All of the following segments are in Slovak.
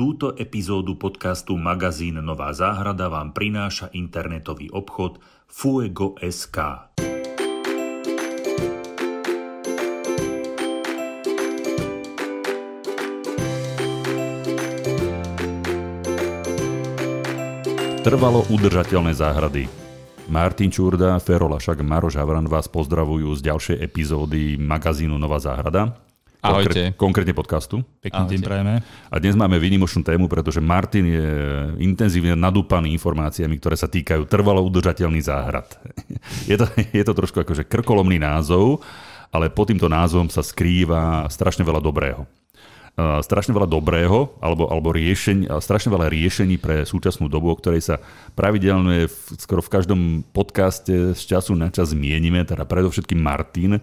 Túto epizódu podcastu Magazín Nová záhrada vám prináša internetový obchod Fuego.sk. Trvalo udržateľné záhrady. Martin Čurda, Ferola, však Maroš Havran vás pozdravujú z ďalšej epizódy magazínu Nová záhrada. Ahojte. Konkrét, konkrétne podcastu. Pekný deň prajeme. A dnes máme výnimočnú tému, pretože Martin je intenzívne nadúpaný informáciami, ktoré sa týkajú trvalo udržateľný záhrad. Je to, je to trošku akože krkolomný názov, ale pod týmto názvom sa skrýva strašne veľa dobrého. Strašne veľa dobrého, alebo, alebo riešení, strašne veľa riešení pre súčasnú dobu, o ktorej sa pravidelne v, skoro v každom podcaste z času na čas zmienime, teda predovšetkým Martin,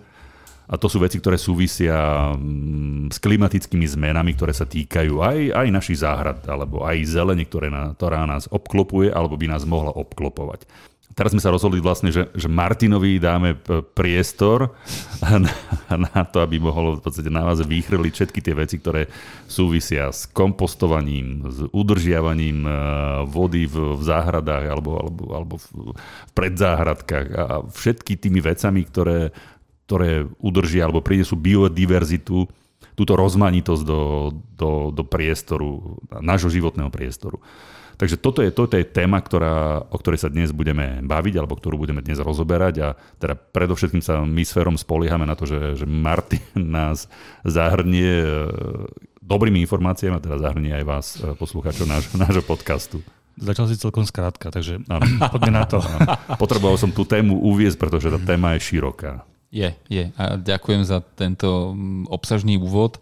a to sú veci, ktoré súvisia mm, s klimatickými zmenami, ktoré sa týkajú aj, aj našich záhrad, alebo aj zelene, ktoré na, ktorá nás obklopuje, alebo by nás mohla obklopovať. Teraz sme sa rozhodli vlastne, že, že Martinovi dáme priestor na, na to, aby mohol v podstate na vás vychrliť všetky tie veci, ktoré súvisia s kompostovaním, s udržiavaním e, vody v, v záhradách alebo, alebo, alebo v predzáhradkách a všetky tými vecami, ktoré ktoré udržia alebo prinesú biodiverzitu, túto rozmanitosť do, do, do priestoru, nášho životného priestoru. Takže toto je, toto je téma, ktorá, o ktorej sa dnes budeme baviť, alebo ktorú budeme dnes rozoberať a teda predovšetkým sa my s Ferom spoliehame na to, že, že Martin nás zahrnie e, dobrými informáciami a teda zahrnie aj vás, e, poslucháčov náš, nášho podcastu. Začal si celkom skrátka, takže poďme na to. Potreboval som tú tému uviezť, pretože tá téma je široká. Je, je. A ďakujem za tento mm, obsažný úvod.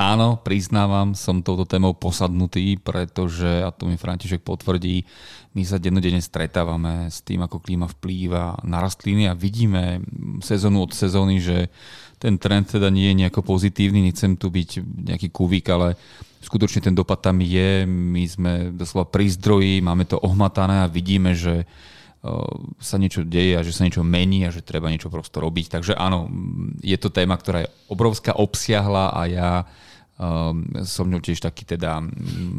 Áno, priznávam, som touto témou posadnutý, pretože, a to mi František potvrdí, my sa dennodenne stretávame s tým, ako klíma vplýva na rastliny a vidíme sezónu od sezóny, že ten trend teda nie je nejako pozitívny, nechcem tu byť nejaký kuvík, ale skutočne ten dopad tam je, my sme doslova pri zdroji, máme to ohmatané a vidíme, že sa niečo deje a že sa niečo mení a že treba niečo prosto robiť. Takže áno, je to téma, ktorá je obrovská, obsiahla a ja um, som ňou tiež taký teda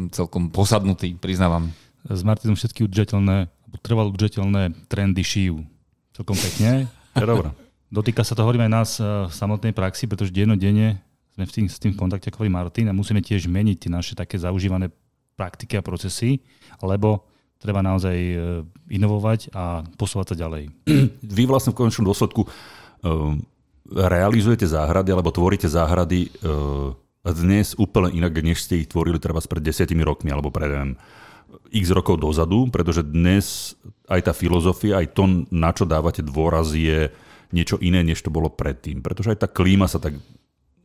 celkom posadnutý, priznávam. S Martinom všetky udržateľné, trvalo udržateľné trendy šijú. Celkom pekne. Je dobré. Dotýka sa to, hovorím aj nás v samotnej praxi, pretože dennodenne sme v tým, s tým v kontakte ako Martin a musíme tiež meniť tie naše také zaužívané praktiky a procesy, lebo treba naozaj e, inovovať a posúvať sa ďalej. Vy vlastne v konečnom dôsledku e, realizujete záhrady alebo tvoríte záhrady e, dnes úplne inak, než ste ich tvorili treba pred desiatimi rokmi alebo pred neviem, x rokov dozadu, pretože dnes aj tá filozofia, aj to, na čo dávate dôraz, je niečo iné, než to bolo predtým. Pretože aj tá klíma sa tak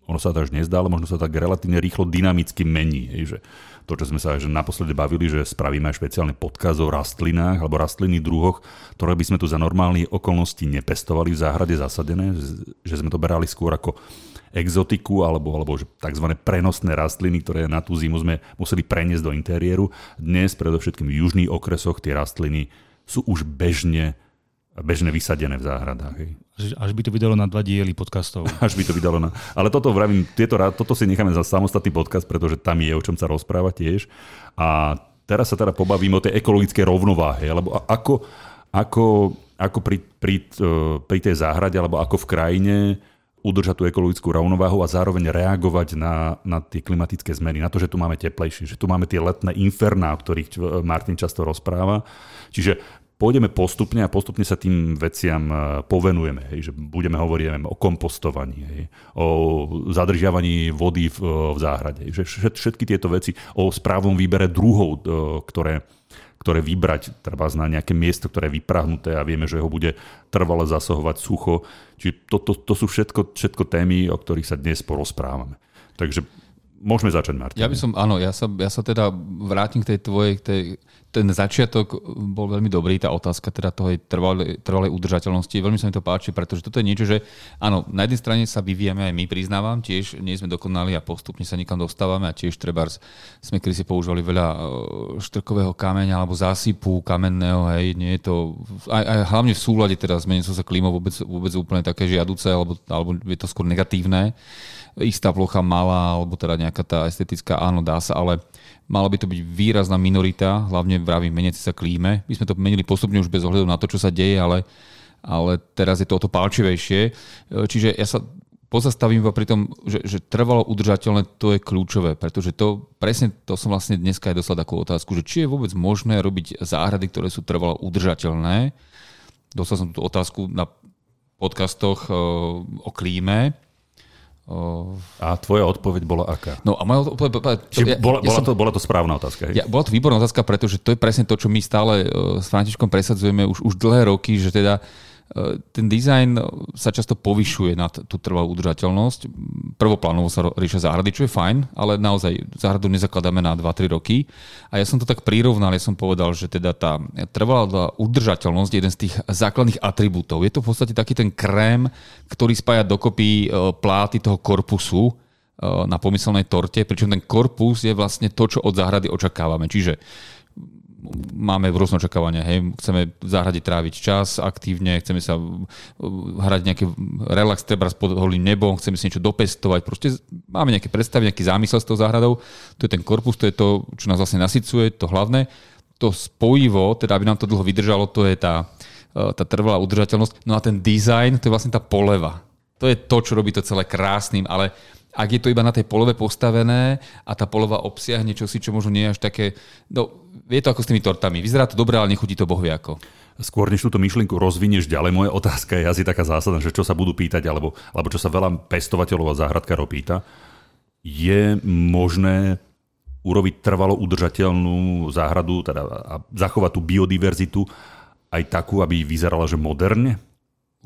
ono sa to až nezdá, ale možno sa tak relatívne rýchlo dynamicky mení. Hej, že to, čo sme sa že naposledy bavili, že spravíme aj špeciálny podkaz o rastlinách alebo rastlinných druhoch, ktoré by sme tu za normálnych okolností nepestovali v záhrade zasadené, že sme to berali skôr ako exotiku alebo, alebo tzv. prenosné rastliny, ktoré na tú zimu sme museli preniesť do interiéru. Dnes predovšetkým v južných okresoch tie rastliny sú už bežne bežne vysadené v záhradách. Hej. Až by to vydalo na dva diely podcastov. Až by to vydalo na... Ale toto vravím, tieto, toto si necháme za samostatný podcast, pretože tam je o čom sa rozprávať tiež. A teraz sa teda pobavíme o tej ekologickej rovnováhe, alebo ako, ako, ako pri, pri, e, pri tej záhrade, alebo ako v krajine udržať tú ekologickú rovnováhu a zároveň reagovať na, na tie klimatické zmeny, na to, že tu máme teplejšie, že tu máme tie letné inferná, o ktorých Martin často rozpráva. Čiže pôjdeme postupne a postupne sa tým veciam e, povenujeme. Hej, že budeme hovoriť neviem, o kompostovaní, hej, o zadržiavaní vody v, v záhrade. Že všetky tieto veci, o správnom výbere druhov, e, ktoré, ktoré vybrať, treba na nejaké miesto, ktoré je vyprahnuté a vieme, že ho bude trvale zasahovať sucho. Čiže to, to, to sú všetko, všetko témy, o ktorých sa dnes porozprávame. Takže môžeme začať, Martin. Ja by som, áno, ja sa, ja sa teda vrátim k tej tvojej, k tej, ten začiatok bol veľmi dobrý, tá otázka teda toho trvalej, trvalej udržateľnosti. Veľmi sa mi to páči, pretože toto je niečo, že áno, na jednej strane sa vyvíjame aj my, priznávam, tiež nie sme dokonali a postupne sa niekam dostávame a tiež treba sme kedy si používali veľa e, štrkového kameňa alebo zásypu kamenného, hej, nie je to, aj, aj hlavne v súlade teda zmenil sa klímou vôbec, vôbec úplne také žiaduce, alebo, alebo je to skôr negatívne istá plocha malá, alebo teda nejaká tá estetická, áno, dá sa, ale Mala by to byť výrazná minorita, hlavne vravím meniaci sa klíme. My sme to menili postupne už bez ohľadu na to, čo sa deje, ale, ale teraz je to o to palčivejšie. Čiže ja sa pozastavím iba pri tom, že, že trvalo udržateľné, to je kľúčové, pretože to presne to som vlastne dneska aj dostal takú otázku, že či je vôbec možné robiť záhrady, ktoré sú trvalo udržateľné. Dostal som tú otázku na podcastoch o klíme a tvoja odpoveď bola aká? No a moja odpoveď... Ja, bola, bola, som, to, bola to správna otázka. Ja, bola to výborná otázka, pretože to je presne to, čo my stále s Františkom presadzujeme už, už dlhé roky, že teda E, ten dizajn sa často povyšuje na tú trvalú udržateľnosť. Prvoplánovo sa riešia záhrady, čo je fajn, ale naozaj záhradu nezakladáme na 2-3 roky. A ja som to tak prirovnal, ja som povedal, že teda tá trvalá udržateľnosť je jeden z tých základných atribútov. Je to v podstate taký ten krém, ktorý spája dokopy e, pláty toho korpusu e, na pomyselnej torte, pričom ten korpus je vlastne to, čo od záhrady očakávame. Čiže máme rôzne očakávania. Hej. Chceme v záhrade tráviť čas aktívne, chceme sa uh, hrať nejaký relax, treba pod holým nebom, chceme si niečo dopestovať. Proste máme nejaké predstavy, nejaký zámysel s tou záhradou. To je ten korpus, to je to, čo nás vlastne nasycuje, to hlavné. To spojivo, teda aby nám to dlho vydržalo, to je tá, uh, tá trvalá udržateľnosť. No a ten design, to je vlastne tá poleva. To je to, čo robí to celé krásnym, ale ak je to iba na tej polove postavené a tá polova obsiahne čosi, čo možno nie je až také... No, je to ako s tými tortami. Vyzerá to dobre, ale nechutí to bohvie ako. Skôr než túto myšlienku rozvinieš ďalej, moja otázka je asi taká zásadná, že čo sa budú pýtať, alebo, alebo čo sa veľa pestovateľov a záhradkárov pýta. Je možné urobiť trvalo udržateľnú záhradu teda a zachovať tú biodiverzitu aj takú, aby vyzerala, že moderne?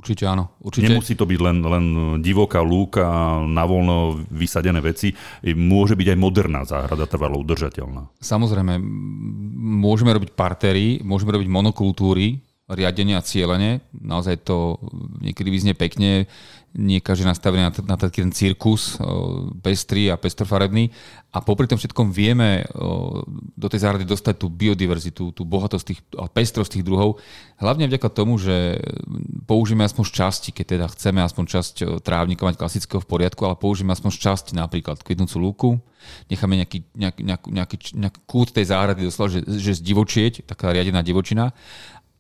Určite áno. Určite. Nemusí to byť len, len divoká lúka a navoľno vysadené veci. Môže byť aj moderná záhrada trvalo udržateľná. Samozrejme, môžeme robiť partery, môžeme robiť monokultúry, riadenie a cieľenie. Naozaj to niekedy vyznie pekne, nie každý nastavený na, na taký ten cirkus, pestrý a pestrofarebný. A popri tom všetkom vieme do tej záhrady dostať tú biodiverzitu, tú bohatosť tých, a pestrosť tých druhov. Hlavne vďaka tomu, že použijeme aspoň časti, keď teda chceme aspoň časť trávnika mať klasického v poriadku, ale použijeme aspoň z časti napríklad kvitnúcu lúku, necháme nejaký, nejaký, nejaký, nejaký, nejaký kút tej záhrady doslova, že, že zdivočieť, taká riadená divočina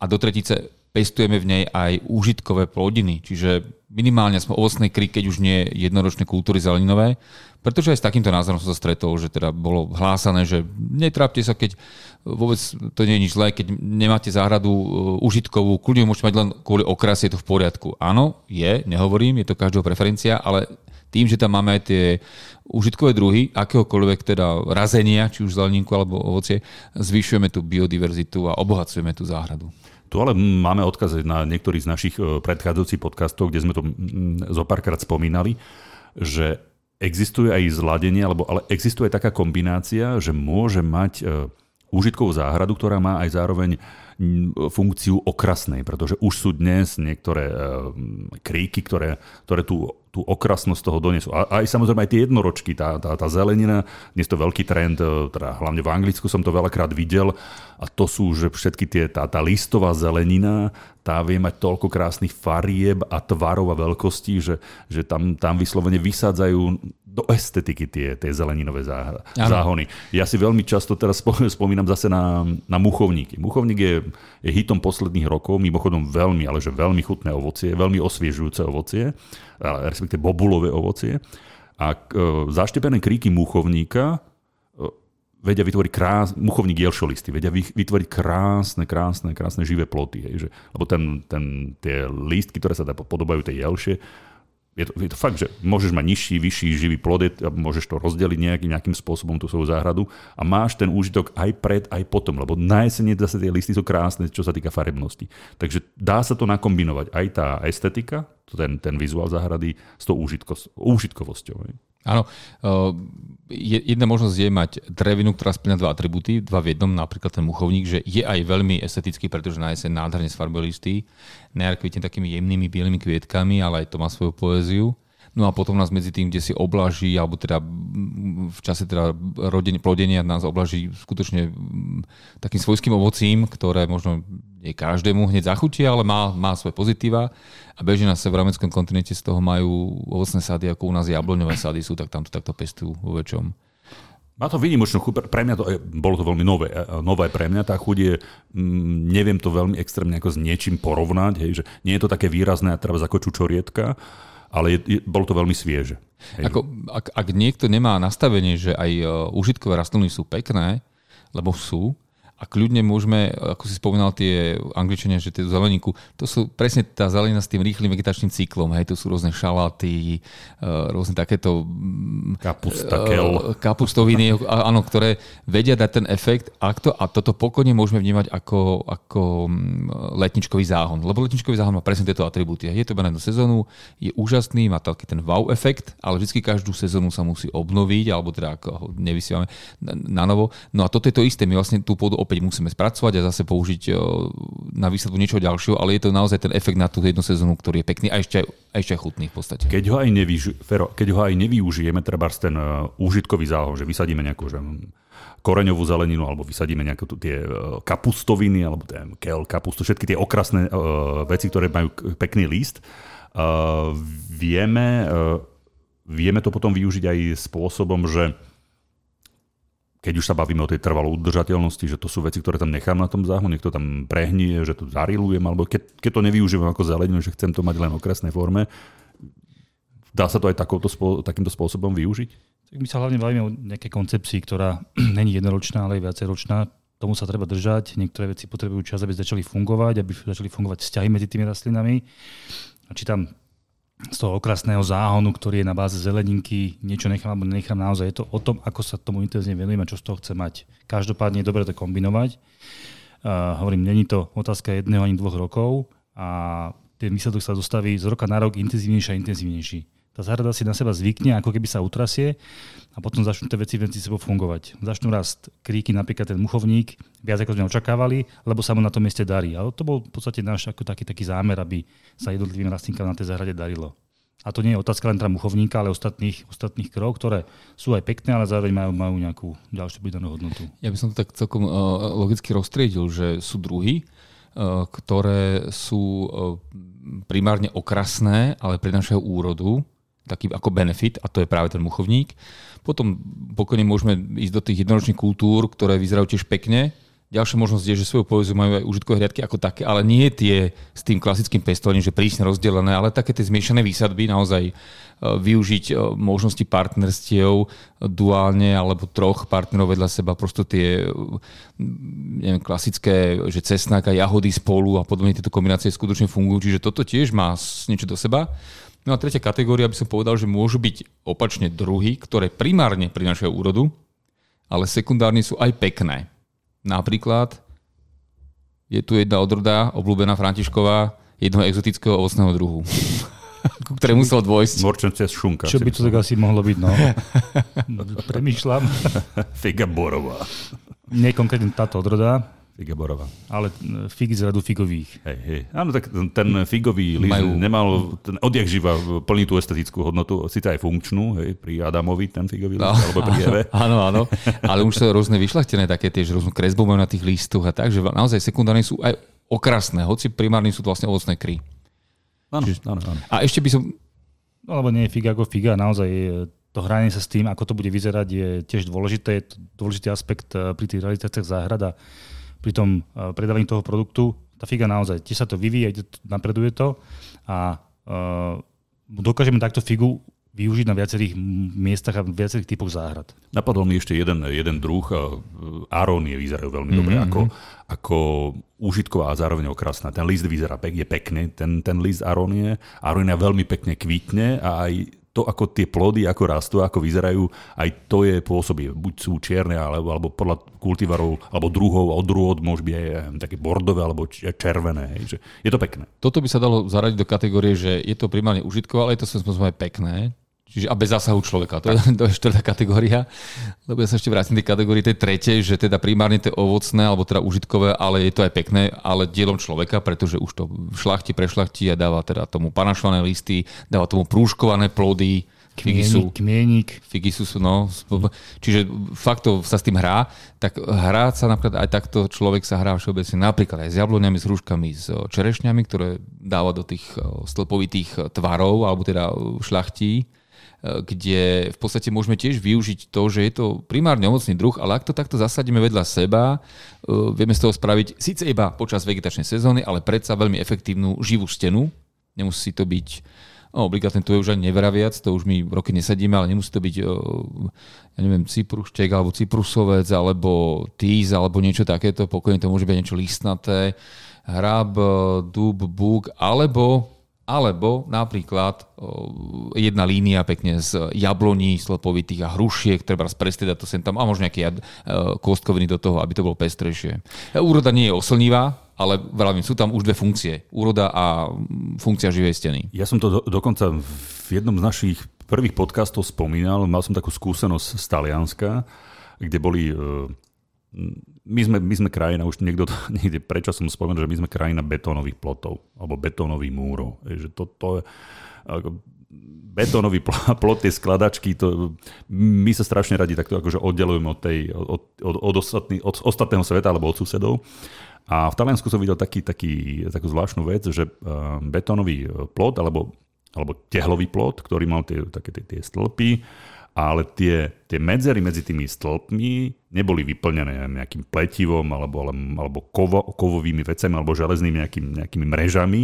a do tretice pestujeme v nej aj úžitkové plodiny, čiže minimálne sme ovocné kry, keď už nie jednoročné kultúry zeleninové, pretože aj s takýmto názorom som sa stretol, že teda bolo hlásané, že netrápte sa, keď vôbec to nie je nič zlé, keď nemáte záhradu uh, užitkovú, kľudne môžete mať len kvôli okrase, je to v poriadku. Áno, je, nehovorím, je to každého preferencia, ale tým, že tam máme aj tie užitkové druhy, akéhokoľvek teda razenia, či už zeleninku alebo ovocie, zvyšujeme tú biodiverzitu a obohacujeme tú záhradu. Tu ale máme odkaz na niektorých z našich e, predchádzajúcich podcastov, kde sme to zo párkrát spomínali, že existuje aj zladenie, alebo, ale existuje aj taká kombinácia, že môže mať úžitkovú e, záhradu, ktorá má aj zároveň funkciu okrasnej, pretože už sú dnes niektoré e, kríky, ktoré, ktoré tú, tú okrasnosť toho donesú. A aj samozrejme aj tie jednoročky, tá, tá, tá zelenina, dnes to veľký trend, e, teda hlavne v Anglicku som to veľakrát videl, a to sú že všetky tie, tá, tá listová zelenina, tá vie mať toľko krásnych farieb a tvarov a veľkostí, že, že tam, tam vyslovene vysádzajú do estetiky tie, tie zeleninové záhony. Ja si veľmi často teraz spomínam zase na, na muchovníky. Muchovník je, je hitom posledných rokov, mimochodom veľmi, ale že veľmi chutné ovocie, veľmi osviežujúce ovocie, respektíve bobulové ovocie. A e, zaštepené kríky muchovníka vedia vytvoriť krásne, muchovník jelšolisty, vedia vytvoriť krásne, krásne, krásne živé ploty. Hej, že, lebo ten, ten, tie lístky, ktoré sa podobajú tej jelšie, je to, je to fakt, že môžeš mať nižší, vyšší živý plod, môžeš to rozdeliť nejaký, nejakým spôsobom tú svoju záhradu a máš ten úžitok aj pred, aj potom, lebo na jesene zase tie listy sú krásne, čo sa týka farebnosti. Takže dá sa to nakombinovať aj tá estetika, ten, ten vizuál záhrady s tou úžitkovosťou. Áno, jedna možnosť je mať drevinu, ktorá splňa dva atribúty, dva v jednom, napríklad ten muchovník, že je aj veľmi estetický, pretože na jeseň nádherne sfarbuje listy, na kvitne takými jemnými bielými kvietkami, ale aj to má svoju poéziu. No a potom nás medzi tým, kde si oblaží, alebo teda v čase teda rodenia, plodenia nás oblaží skutočne takým svojským ovocím, ktoré možno nie každému hneď zachutí, ale má, má svoje pozitíva. A bežne na severoamerickom kontinente z toho majú ovocné sady, ako u nás jabloňové sady sú, tak tam to takto pestujú vo väčšom. Má to výnimočnú chuť, pre mňa to, bolo to veľmi nové, nové pre mňa, tá chuť je, mm, neviem to veľmi extrémne ako s niečím porovnať, hej, že nie je to také výrazné a treba ako čučorietka, ale je, je, bolo to veľmi svieže. Hej. Ako, ak, ak niekto nemá nastavenie, že aj uh, užitkové rastliny sú pekné, lebo sú, a kľudne môžeme, ako si spomínal tie angličania, že tie zeleníku, to sú presne tá zelenina s tým rýchlým vegetačným cyklom, hej, to sú rôzne šalaty, e, rôzne takéto mm, Kapusta, kel. E, kapustoviny, áno, ktoré vedia dať ten efekt a, to, a toto pokojne môžeme vnímať ako, ako mm, letničkový záhon, lebo letničkový záhon má presne tieto atribúty. Je to na jednu sezónu, je úžasný, má taký ten wow efekt, ale vždy každú sezónu sa musí obnoviť, alebo teda ako ho nevysielame na, na novo. No a toto je to isté, my vlastne tú pôdu opäť musíme spracovať a zase použiť na výsledku niečo ďalšieho, ale je to naozaj ten efekt na tú jednu sezónu, ktorý je pekný a ešte, a ešte chutný v podstate. Keď ho aj, nevyuži- Fero, keď ho aj nevyužijeme, treba ten uh, užitkový záhon, že vysadíme nejakú že, koreňovú zeleninu, alebo vysadíme nejaké tie uh, kapustoviny, alebo ten kel, kapustu, všetky tie okrasné uh, veci, ktoré majú pekný list, uh, vieme, uh, vieme to potom využiť aj spôsobom, že keď už sa bavíme o tej trvalej udržateľnosti, že to sú veci, ktoré tam nechám na tom záhu, nech to tam prehnie, že to zarilujem, alebo keď, keď to nevyužívam ako zeleninu, že chcem to mať len v okresnej forme, dá sa to aj takouto, takýmto spôsobom využiť? Tak my sa hlavne bavíme o nejakej koncepcii, ktorá není jednoročná, ale aj viaceročná. Tomu sa treba držať. Niektoré veci potrebujú čas, aby začali fungovať, aby začali fungovať vzťahy medzi tými rastlinami. A či tam z toho okrasného záhonu, ktorý je na báze zeleninky, niečo nechám alebo nenechám naozaj. Je to o tom, ako sa tomu intenzívne venujem a čo z toho chce mať. Každopádne je dobre to kombinovať. Uh, hovorím, není to otázka jedného ani dvoch rokov a ten výsledok sa dostaví z roka na rok intenzívnejší a intenzívnejší. Tá záhrada si na seba zvykne, ako keby sa utrasie a potom začnú tie veci medzi sebou fungovať. Začnú rast kríky, napríklad ten muchovník, viac ako sme očakávali, lebo sa mu na tom mieste darí. Ale to bol v podstate náš ako taký, taký zámer, aby sa jednotlivým rastlinkám na tej záhrade darilo. A to nie je otázka len teda muchovníka, ale ostatných, ostatných krov, ktoré sú aj pekné, ale zároveň majú, majú nejakú ďalšiu pridanú hodnotu. Ja by som to tak celkom uh, logicky roztriedil, že sú druhy, uh, ktoré sú uh, primárne okrasné, ale prinášajú úrodu taký ako benefit a to je práve ten muchovník. Potom pokojne môžeme ísť do tých jednoročných kultúr, ktoré vyzerajú tiež pekne. Ďalšia možnosť je, že svoju poeziu majú aj užitkové hriadky ako také, ale nie tie s tým klasickým pestovaním, že prísne rozdelené, ale také tie zmiešané výsadby, naozaj e, využiť e, možnosti partnerstiev duálne alebo troch partnerov vedľa seba, prosto tie e, neviem, klasické, že cesnak a jahody spolu a podobne tieto kombinácie skutočne fungujú, čiže toto tiež má niečo do seba. No a tretia kategória by som povedal, že môžu byť opačne druhy, ktoré primárne prinášajú úrodu, ale sekundárne sú aj pekné. Napríklad je tu jedna odroda, obľúbená Františková, jednoho exotického ovocného druhu, ku ktoré musel dôjsť. Morčence šunka. Čo by to tak asi mohlo byť, no? Premýšľam. Figa borová. Nie konkrétne táto odroda, Figaborová. Ale e, figy z radu figových. Hej, hej. Áno, tak ten figový list Majú... nemal, ten odjak živa plní tú estetickú hodnotu, síce aj funkčnú, hej, pri Adamovi ten figový list, no, alebo pri Eve. Áno, áno, ale už sú rôzne vyšľachtené také tie, že rôznu kresbu majú na tých listoch a tak, že naozaj sekundárne sú aj okrasné, hoci primárne sú to vlastne ovocné kry. Áno, Čiže, áno, áno. A ešte by som... No, lebo nie je figa ako figa, naozaj to hranie sa s tým, ako to bude vyzerať, je tiež dôležité. Je to dôležitý aspekt eh, pri tých realizáciách záhrada pri tom eh, predávaní toho produktu, tá figa naozaj, tiež sa to vyvíja, napreduje to a uh, dokážeme takto figu využiť na viacerých miestach a viacerých typoch záhrad. Napadol mi ešte jeden, jeden druh. Arónie vyzerajú veľmi mm-hmm. dobre mhm, ako, mhm. ako úžitková a zároveň okrasná. Ten list vyzerá pek, je pekný, ten, ten list arónie. Arónia veľmi pekne kvitne a aj to, ako tie plody, ako rastú, ako vyzerajú, aj to je pôsobí. Buď sú čierne, alebo, alebo podľa kultivarov, alebo druhov, od druhov môže byť aj také bordové, alebo červené. Hej, že je to pekné. Toto by sa dalo zaradiť do kategórie, že je to primárne užitkové, ale je to spôsobom aj pekné. Čiže a bez zásahu človeka. To je, to je štvrtá kategória. Lebo ja sa ešte vrátim tej kategórii tej tretej, že teda primárne to je ovocné, alebo teda užitkové, ale je to aj pekné, ale dielom človeka, pretože už to šlachti, prešlachti a dáva teda tomu panašované listy, dáva tomu prúškované plody, Figy sú, kmienik. Figy sú, no. Čiže fakt to sa s tým hrá. Tak hrá sa napríklad aj takto človek sa hrá všeobecne napríklad aj s jabloniami, s rúškami, s čerešňami, ktoré dáva do tých stĺpovitých tvarov, alebo teda šlachtí kde v podstate môžeme tiež využiť to, že je to primárne ovocný druh, ale ak to takto zasadíme vedľa seba, vieme z toho spraviť síce iba počas vegetačnej sezóny, ale predsa veľmi efektívnu živú stenu. Nemusí to byť No, obligátne to je už ani nevraviac, to už my roky nesadíme, ale nemusí to byť, ja neviem, cypruštek alebo cyprusovec alebo týz alebo niečo takéto, pokojne to môže byť niečo listnaté, hrab, dub, búk, alebo alebo napríklad jedna línia pekne z jabloní slepovitých a hrušiek, treba prestriedať to sem tam a možno nejaké kostkoviny do toho, aby to bolo pestrejšie. Úroda nie je oslnivá, ale vravím, sú tam už dve funkcie. Úroda a funkcia živej steny. Ja som to do, dokonca v jednom z našich prvých podcastov spomínal, mal som takú skúsenosť z Talianska, kde boli... E, my sme, my sme krajina, už niekto, niekde prečo som spomenul, že my sme krajina betónových plotov, alebo betónových múrov. Že to, to, betónový plot, tie skladačky, to, my sa strašne radi takto akože oddelujeme od, tej, od, od, od, ostatný, od ostatného sveta alebo od susedov. A v Taliansku som videl taký, taký, takú zvláštnu vec, že eh, betónový plot alebo, alebo tehlový plot, ktorý mal tie, také tie, tie stĺpy, ale tie, tie medzery medzi tými stĺpmi neboli vyplnené nejakým pletivom alebo, alebo kovo, kovovými vecami alebo železnými nejakým, nejakými mrežami,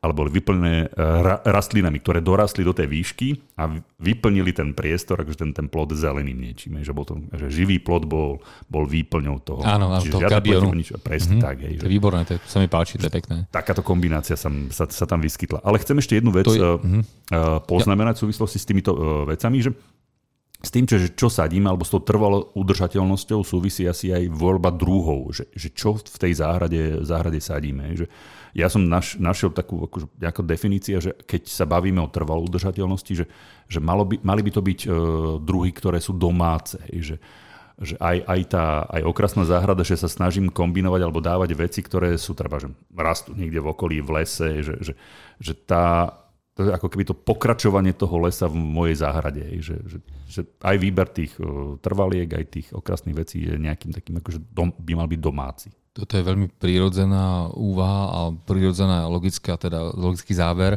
ale boli vyplnené eh, rastlinami, ktoré dorastli do tej výšky a vyplnili ten priestor, akože ten, ten plod zeleným niečím. Že, bol to, že živý plod bol, bol výplňou toho. Áno, áno, toho gabionu. Nič, presne mm-hmm. tak. Hej, to je výborné, to sa mi páči, to je pekné. Takáto kombinácia sa, sa, sa tam vyskytla. Ale chcem ešte jednu vec je, uh, mm-hmm. poznamenať v súvislosti s týmito uh, vecami, že s tým, čo, čo sadíme, alebo s tou trvalou udržateľnosťou súvisí asi aj voľba druhov, že, že čo v tej záhrade, záhrade sadíme. Že, ja som naš, našiel takú akože, definícia, že keď sa bavíme o trvalú udržateľnosti, že, že malo by, mali by to byť uh, druhy, ktoré sú domáce. Že, že aj, aj tá aj okrasná záhrada, že sa snažím kombinovať alebo dávať veci, ktoré sú treba, že rastú niekde v okolí, v lese, že, že, že tá, to je ako keby to pokračovanie toho lesa v mojej záhrade. Že, že, že aj výber tých uh, trvaliek, aj tých okrasných vecí je nejakým takým, akože dom, by mal byť domáci. Toto je veľmi prírodzená úvaha a prírodzená logická, teda logický záver,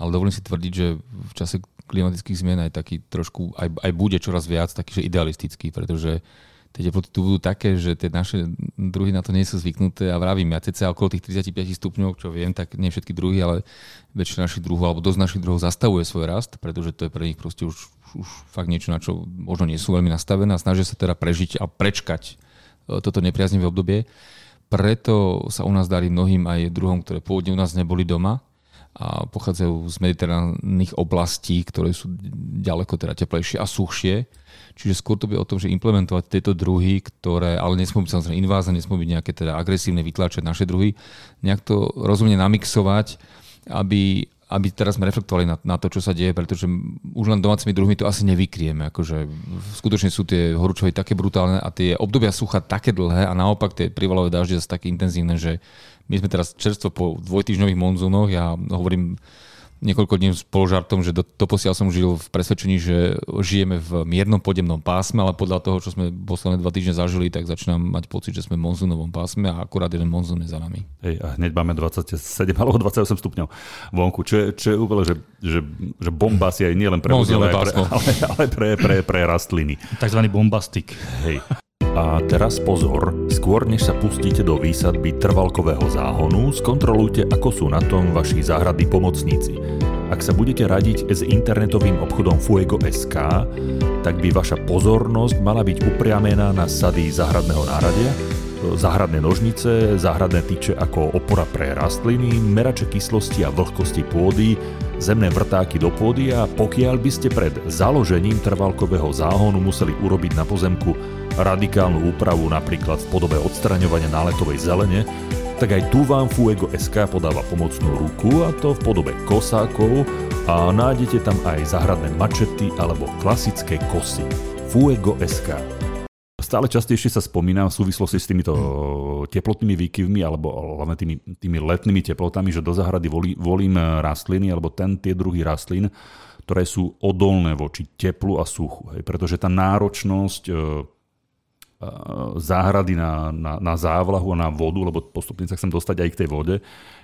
ale dovolím si tvrdiť, že v čase klimatických zmien aj taký trošku, aj, aj bude čoraz viac taký, že idealistický, pretože tie teploty tu budú také, že tie naše druhy na to nie sú zvyknuté a vravím, ja cca okolo tých 35 stupňov, čo viem, tak nie všetky druhy, ale väčšina našich druhov, alebo dosť našich druhov zastavuje svoj rast, pretože to je pre nich proste už, už fakt niečo, na čo možno nie sú veľmi nastavené a snažia sa teda prežiť a prečkať e, toto nepriaznivé obdobie. Preto sa u nás darí mnohým aj druhom, ktoré pôvodne u nás neboli doma a pochádzajú z mediteránnych oblastí, ktoré sú ďaleko teda teplejšie a suchšie. Čiže skôr to bude o tom, že implementovať tieto druhy, ktoré, ale nesmú byť samozrejme invázne, nesmú byť nejaké teda agresívne, vytlačať naše druhy, nejak to rozumne namixovať, aby, aby teraz sme reflektovali na, na to, čo sa deje, pretože už len domácimi druhmi to asi nevykrieme. Akože skutočne sú tie horúčovy také brutálne a tie obdobia sucha také dlhé a naopak tie privalové dažde zase také intenzívne, že my sme teraz čerstvo po dvojtyžňových monzúnoch, ja hovorím niekoľko dní spolužartom, že do, doposiaľ som žil v presvedčení, že žijeme v miernom podemnom pásme, ale podľa toho, čo sme posledné dva týždne zažili, tak začínam mať pocit, že sme v monzúnovom pásme a akurát jeden monzún je za nami. Hej, a hneď máme 27 alebo 28 stupňov vonku, čo je, čo je úplne, že, že, že bomba si aj nie len pre ale, pre, ale, ale pre, pre, pre rastliny. Takzvaný bombastik. Hej. A teraz pozor, skôr než sa pustíte do výsadby trvalkového záhonu, skontrolujte, ako sú na tom vaši záhradní pomocníci. Ak sa budete radiť s internetovým obchodom Fuego.sk, tak by vaša pozornosť mala byť upriamená na sady záhradného náradia, záhradné nožnice, záhradné tyče ako opora pre rastliny, merače kyslosti a vlhkosti pôdy, zemné vrtáky do pôdy a pokiaľ by ste pred založením trvalkového záhonu museli urobiť na pozemku radikálnu úpravu napríklad v podobe odstraňovania náletovej zelene, tak aj tu vám Fuego SK podáva pomocnú ruku a to v podobe kosákov a nájdete tam aj záhradné mačety alebo klasické kosy. Fuego SK. Stále častejšie sa spomína v súvislosti s týmito teplotnými výkyvmi alebo hlavne tými, tými letnými teplotami, že do záhrady volí, volím rastliny alebo ten, tie druhy rastlín, ktoré sú odolné voči teplu a suchu. Hej, pretože tá náročnosť záhrady na, na, na závlahu a na vodu, lebo postupne sa chcem dostať aj k tej vode,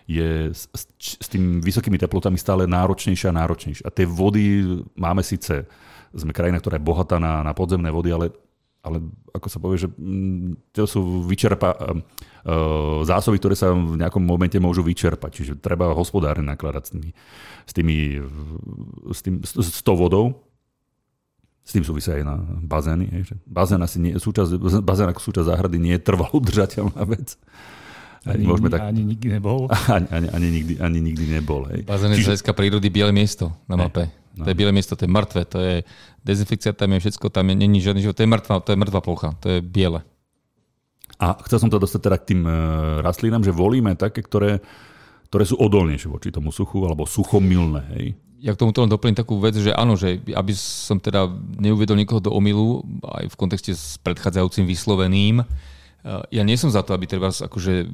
je s, s tým vysokými teplotami stále náročnejšia a náročnejšia. A tie vody máme síce, sme krajina, ktorá je bohatá na, na podzemné vody, ale, ale ako sa povie, že mm, to sú vyčerpa, uh, zásoby, ktoré sa v nejakom momente môžu vyčerpať. Čiže treba hospodárne nakladať s tými, s, tými, s, tým, s, s tou vodou. S tým súvisia aj na bazény. Hej, že bazén, asi nie, súčasť, bazén ako súčasť záhrady nie je trvalo udržateľná vec. Ani, môžeme tak... ani nikdy nebol. Ani, ani, ani, nikdy, ani nikdy nebol. Hej. Bazén je Čiže... z prírody biele miesto na mape. No. To je biele miesto, to je mŕtve, to je dezinfekcia, tam je všetko, tam je, není žiadny život, to je mŕtva, to je mŕtva plocha, to je biele. A chcel som to dostať teda k tým e, rastlinám, že volíme také, ktoré, ktoré sú odolnejšie voči tomu suchu, alebo suchomilné. Hej ja k tomuto len doplním takú vec, že áno, že aby som teda neuvedol niekoho do omilu, aj v kontexte s predchádzajúcim vysloveným, eh, ja nie som za to, aby treba akože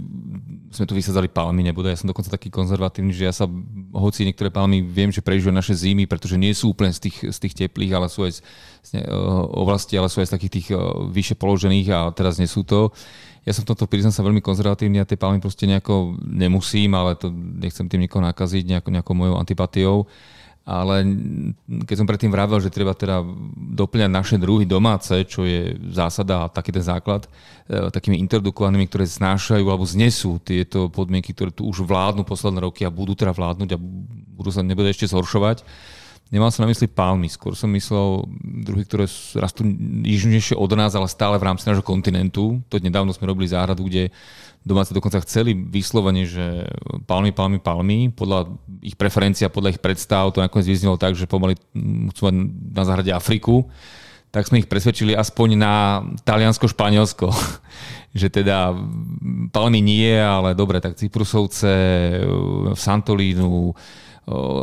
sme tu vysadzali palmy, nebude. Ja som dokonca taký konzervatívny, že ja sa, hoci niektoré palmy viem, že prežívajú naše zimy, pretože nie sú úplne z tých, z tých teplých, ale sú aj z, z uh, oblasti, ale sú aj z takých tých uh, vyššie položených a teraz nie sú to. Ja som v tomto priznám sa veľmi konzervatívny a tie palmy proste nejako nemusím, ale to nechcem tým niekoho nakaziť nejako, nejakou mojou antipatiou. Ale keď som predtým vravel, že treba teda doplňať naše druhy domáce, čo je zásada a taký ten základ, e, takými introdukovanými, ktoré znášajú alebo znesú tieto podmienky, ktoré tu už vládnu posledné roky a budú teda vládnuť a budú sa nebude ešte zhoršovať, Nemal som na mysli palmy, skôr som myslel druhy, ktoré rastú južnejšie od nás, ale stále v rámci nášho kontinentu. To nedávno sme robili záhradu, kde domáci dokonca chceli vyslovene, že palmy, palmy, palmy, podľa ich preferencia, podľa ich predstav, to nakoniec vyznelo tak, že pomaly chcú mať na záhrade Afriku, tak sme ich presvedčili aspoň na Taliansko-Španielsko. že teda palmy nie, ale dobre, tak Cyprusovce, Santolínu,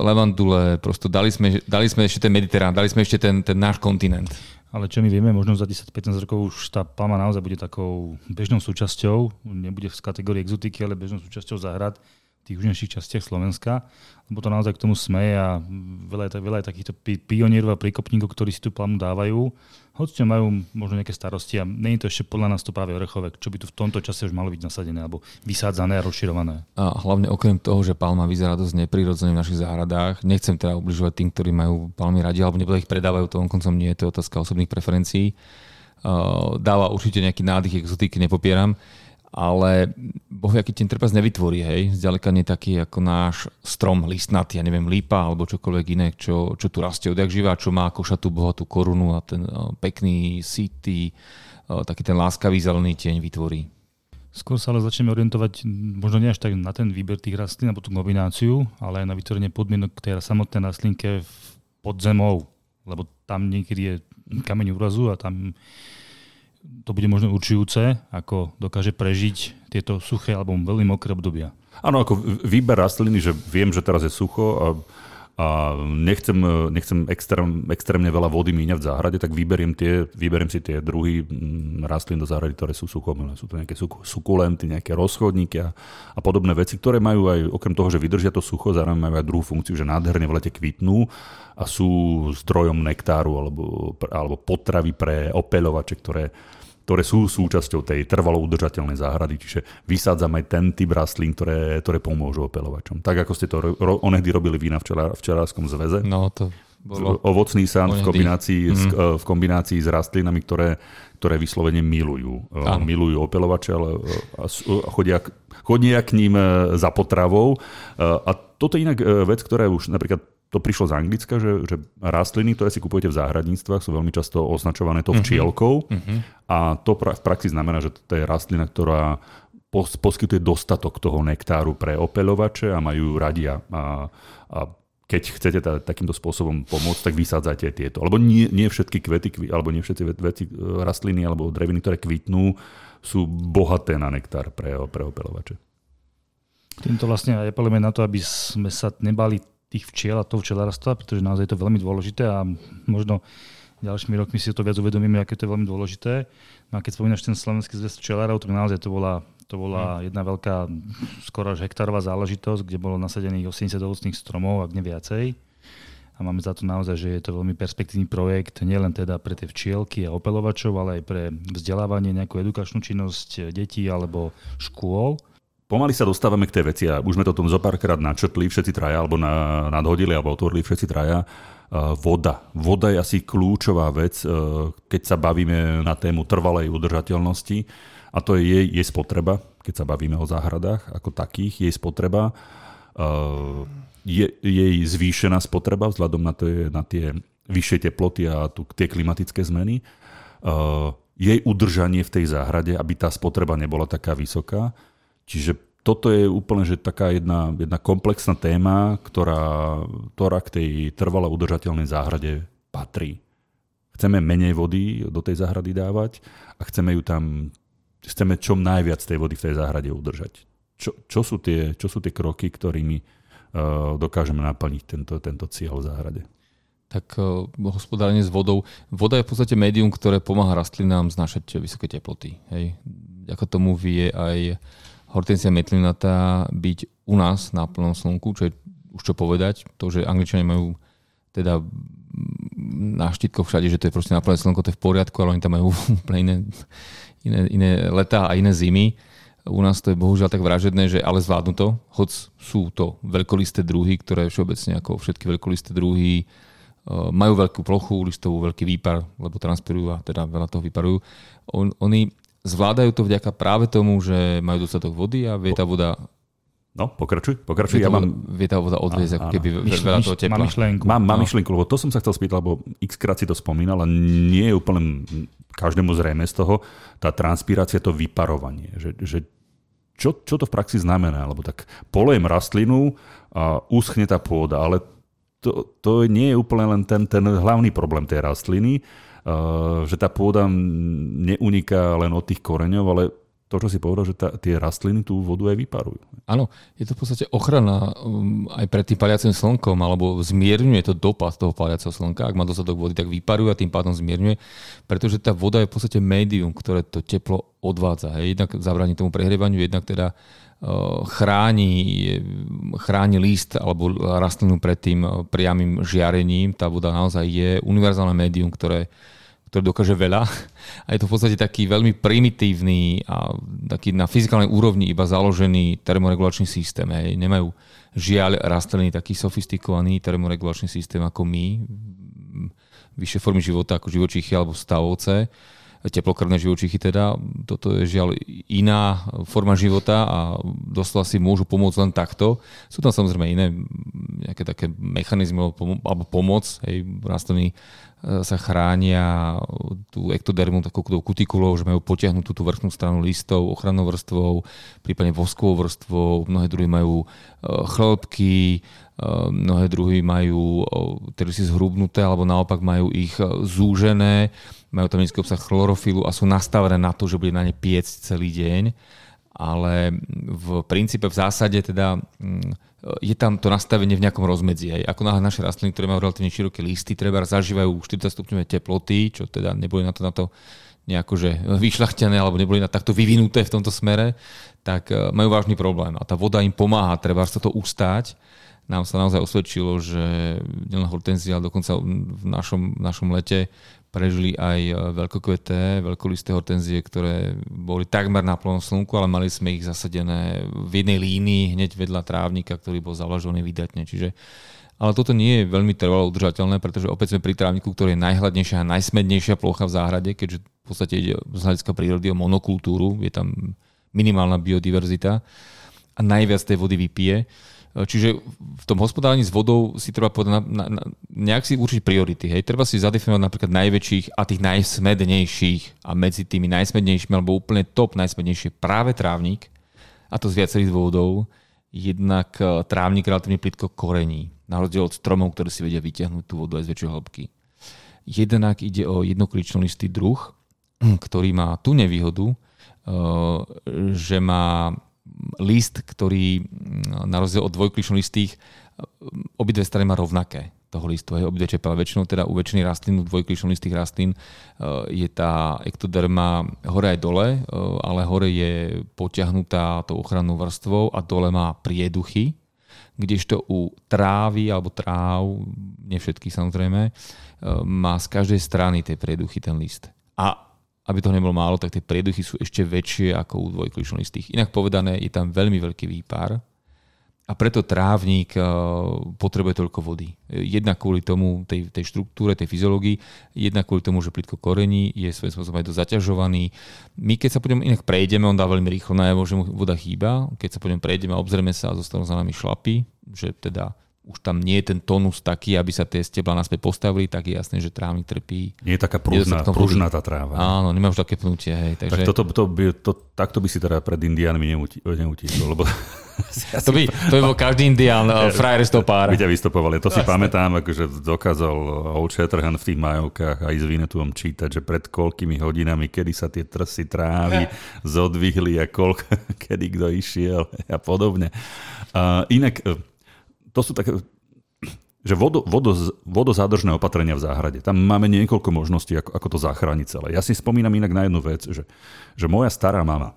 levandule, prosto dali sme, dali sme ešte ten Mediterán, dali sme ešte ten, ten náš kontinent. Ale čo my vieme, možno za 10-15 rokov už tá palma naozaj bude takou bežnou súčasťou, nebude v kategórii exotiky, ale bežnou súčasťou záhrad tých južnejších častiach Slovenska, lebo to naozaj k tomu sme a veľa veľa je takýchto pionierov a príkopníkov, ktorí si tú palmu dávajú hoci majú možno nejaké starosti a nie je to ešte podľa nás to práve orechové, čo by tu v tomto čase už malo byť nasadené alebo vysádzané a rozširované. A hlavne okrem toho, že palma vyzerá dosť neprirodzene v našich záhradách, nechcem teda ubližovať tým, ktorí majú palmy radi alebo nebolo ich predávajú, to koncom nie je to otázka osobných preferencií. Dáva určite nejaký nádych exotiky, nepopieram ale boh, aký ten trpaz nevytvorí, hej, zďaleka nie taký ako náš strom listnatý, ja neviem, lípa alebo čokoľvek iné, čo, čo tu rastie odjak živá, čo má košatú bohatú korunu a ten uh, pekný, sitý, uh, taký ten láskavý zelený tieň vytvorí. Skôr sa ale začneme orientovať možno nie až tak na ten výber tých rastlín, alebo tú kombináciu, ale aj na vytvorenie podmienok tej samotnej rastlinke pod zemou, lebo tam niekedy je kameň úrazu a tam to bude možno určujúce, ako dokáže prežiť tieto suché alebo veľmi mokré obdobia. Áno, ako výber rastliny, že viem, že teraz je sucho a, a nechcem, nechcem extrém, extrémne veľa vody míňať v záhrade, tak vyberiem, tie, vyberiem si tie druhy mm, rastlín do záhrady, ktoré sú suchomilné. Sú to nejaké sukulenty, nejaké rozchodníky a, a podobné veci, ktoré majú aj, okrem toho, že vydržia to sucho, zároveň majú aj druhú funkciu, že nádherne v lete kvitnú a sú zdrojom nektáru alebo, alebo potravy pre opeľovače, ktoré ktoré sú súčasťou tej trvalo udržateľnej záhrady, čiže vysádzame ten typ rastlín, ktoré, ktoré pomôžu opelovačom. Tak ako ste to ro, onehdy robili vy na včera, včerárskom zveze. No, to bolo... Ovocný sán v kombinácii, mm. s, mhm. v kombinácii s rastlinami, ktoré, ktoré vyslovene milujú. Ano. Milujú opelovače, ale chodia, chodia k ním e, za potravou. E, a toto je inak e, vec, ktorá už napríklad to prišlo z Anglicka, že, že rastliny, ktoré si kupujete v záhradníctvách, sú veľmi často označované to mhm. včielkou. Uh-huh. A to v praxi znamená, že to je rastlina, ktorá poskytuje dostatok toho nektáru pre opeľovače a majú radi a, a keď chcete tá, takýmto spôsobom pomôcť, tak vysádzajte tieto. Lebo nie, nie všetky kvety, alebo nie všetky veci, rastliny alebo dreviny, ktoré kvitnú, sú bohaté na nektár pre, pre opeľovače. Týmto vlastne apelujeme na to, aby sme sa nebali tých včiel a toho včelárstva, pretože naozaj je to veľmi dôležité a možno ďalšími rokmi si to viac uvedomíme, aké to je veľmi dôležité. No a keď spomínaš ten slovenský zväz včelárov, tak naozaj to bola, to bola mm. jedna veľká, skoro až hektárová záležitosť, kde bolo nasadených 80 ovocných stromov, ak ne viacej. A a máme za to naozaj, že je to veľmi perspektívny projekt, nielen teda pre tie včielky a opelovačov, ale aj pre vzdelávanie, nejakú edukačnú činnosť detí alebo škôl. Pomaly sa dostávame k tej veci a už sme to tom zo párkrát načrtli všetci traja, alebo na, nadhodili, alebo otvorili všetci traja. Uh, voda. Voda je asi kľúčová vec, uh, keď sa bavíme na tému trvalej udržateľnosti a to je jej, jej spotreba, keď sa bavíme o záhradách ako takých, jej spotreba. Uh, je jej zvýšená spotreba vzhľadom na, tie, na tie vyššie teploty a tu, tie klimatické zmeny. Jej udržanie v tej záhrade, aby tá spotreba nebola taká vysoká. Čiže toto je úplne že taká jedna, jedna komplexná téma, ktorá, ktorá k tej trvalo udržateľnej záhrade patrí. Chceme menej vody do tej záhrady dávať a chceme ju tam, chceme čo najviac tej vody v tej záhrade udržať. Čo, čo, sú, tie, čo sú tie kroky, ktorými Eh, dokážeme naplniť tento, tento cieľ v záhrade. Tak uh, hospodárenie s vodou. Voda je v podstate médium, ktoré pomáha rastlinám znašať vysoké teploty. Hej. Ako tomu vie aj hortensia metlinatá byť u nás na plnom slnku, čo je už čo povedať. To, že Angličania majú teda na štítkoch všade, že to je proste na plné slnko, to je v poriadku, ale oni tam majú úplne iné, iné, iné letá a iné zimy u nás to je bohužiaľ tak vražedné, že ale zvládnu to, hoď sú to veľkolisté druhy, ktoré všeobecne ako všetky veľkolisté druhy e, majú veľkú plochu listovú, veľký výpar, lebo transpirujú a teda veľa toho vyparujú. On, oni zvládajú to vďaka práve tomu, že majú dostatok vody a vie tá voda No, pokračuj, pokračuj. Vie, ja mám... vie tá voda odviezť, ako keby myš, veľa toho tepla. Mám myšlienku. Mám, mám no. myšlienku, lebo to som sa chcel spýtať, lebo x krát si to spomínal a nie je úplne každému zrejme z toho tá transpirácia, to vyparovanie. Že, že čo, čo to v praxi znamená? Lebo tak polujem rastlinu a uschne tá pôda, ale to, to nie je úplne len ten, ten hlavný problém tej rastliny, že tá pôda neuniká len od tých koreňov, ale to, čo si povedal, že tá, tie rastliny tú vodu aj vyparujú. Áno, je to v podstate ochrana um, aj pred tým paliacim slnkom, alebo zmierňuje to dopad toho paliaceho slnka. Ak má dostatok vody, tak vyparuje a tým pádom zmierňuje, pretože tá voda je v podstate médium, ktoré to teplo odvádza. Hej. Jednak zabráni tomu prehrievaniu, jednak teda chráni, chráni list alebo rastlinu pred tým uh, priamým žiarením. Tá voda naozaj je univerzálne médium, ktoré ktorý dokáže veľa. A je to v podstate taký veľmi primitívny a taký na fyzikálnej úrovni iba založený termoregulačný systém. Hej. Nemajú žiaľ rastliny taký sofistikovaný termoregulačný systém ako my, vyššie formy života ako živočíchy alebo stavovce teplokrvné živočichy teda. Toto je žiaľ iná forma života a doslova si môžu pomôcť len takto. Sú tam samozrejme iné nejaké také mechanizmy alebo pomoc. Hej, rastliny sa chránia tú ektodermu takou kutikulou, že majú potiahnutú tú vrchnú stranu listov, ochrannou vrstvou, prípadne voskovou vrstvou. Mnohé druhy majú e, chlopky, e, mnohé druhy majú si zhrubnuté, alebo naopak majú ich zúžené majú tam nízky obsah chlorofilu a sú nastavené na to, že bude na ne piecť celý deň. Ale v princípe, v zásade teda mm, je tam to nastavenie v nejakom rozmedzi. Aj. Ako náhle naše rastliny, ktoré majú relatívne široké listy, treba zažívajú 40 stupňové teploty, čo teda neboli na to, na to nejako že vyšľachtené alebo neboli na takto vyvinuté v tomto smere, tak e, majú vážny problém. A tá voda im pomáha, treba sa to ustáť. Nám sa naozaj osvedčilo, že nielen hortenzia, ale dokonca v našom, v našom lete prežili aj e, veľkokveté, veľkolisté hortenzie, ktoré boli takmer na plnom slnku, ale mali sme ich zasadené v jednej línii hneď vedľa trávnika, ktorý bol zavlažený vydatne. Čiže ale toto nie je veľmi trvalo udržateľné, pretože opäť sme pri trávniku, ktorý je najhladnejšia a najsmednejšia plocha v záhrade, keďže v podstate ide z hľadiska prírody o monokultúru, je tam minimálna biodiverzita a najviac tej vody vypije. E, čiže v tom hospodárení s vodou si treba povedať, na, na, na, nejak si určiť priority. Hej. Treba si zadefinovať napríklad najväčších a tých najsmednejších a medzi tými najsmednejšími alebo úplne top najsmednejšie práve trávnik a to z viacerých dôvodov. Jednak e, trávnik relatívne plitko korení, na rozdiel od stromov, ktoré si vedia vyťahnuť tú vodu aj z väčšej hĺbky. Jednak ide o jednokličnolistý druh, ktorý má tú nevýhodu, e, že má list, ktorý na rozdiel od dvojkličnolistých obidve strany má rovnaké toho listu, hej, obidve čepele. Väčšinou teda u väčšiny rastlín, u dvojkličnolistých rastlín eh, je tá ektoderma hore aj dole, eh, ale hore je potiahnutá tou ochrannou vrstvou a dole má prieduchy. kdežto u trávy alebo tráv, nie všetkých samozrejme, má z každej strany tej prieduchy ten list. A aby to nebolo málo, tak tie prieduchy sú ešte väčšie ako u dvojkličnolistých. Inak povedané, je tam veľmi veľký výpar a preto trávnik eh, potrebuje toľko vody. Jedna kvôli tomu, tej, tej štruktúre, tej fyziológii, jedna kvôli tomu, že plitko korení, je svojím spôsobom aj zaťažovaný. My keď sa budeme inak prejdeme, on dá veľmi rýchlo najavo, že mu voda chýba. Keď sa budeme prejdeme a obzrieme sa a zostanú za nami šlapy, že teda už tam nie je ten tonus taký, aby sa tie stebla naspäť postavili, tak je jasné, že trávnik trpí. Nie je taká prúžná, prúžná tá tráva. Áno, nemá už také pnutie. Hej, takže... Tak toto, to by, to, takto by si teda pred indiánmi neutíkol, lebo to, by, to by bol každý indián, uh, frajer stopár. By ťa vystopovali. To si pamätám, akože dokázal Old Shatterhand v tých majovkách aj s Vinetuom čítať, že pred koľkými hodinami, kedy sa tie trsy trávy zodvihli a koľko, kedy kto išiel a podobne. Uh, inak to sú také že vodo, vodo, vodozádržné opatrenia v záhrade. Tam máme niekoľko možností, ako, ako to zachrániť celé. Ja si spomínam inak na jednu vec, že, že moja stará mama,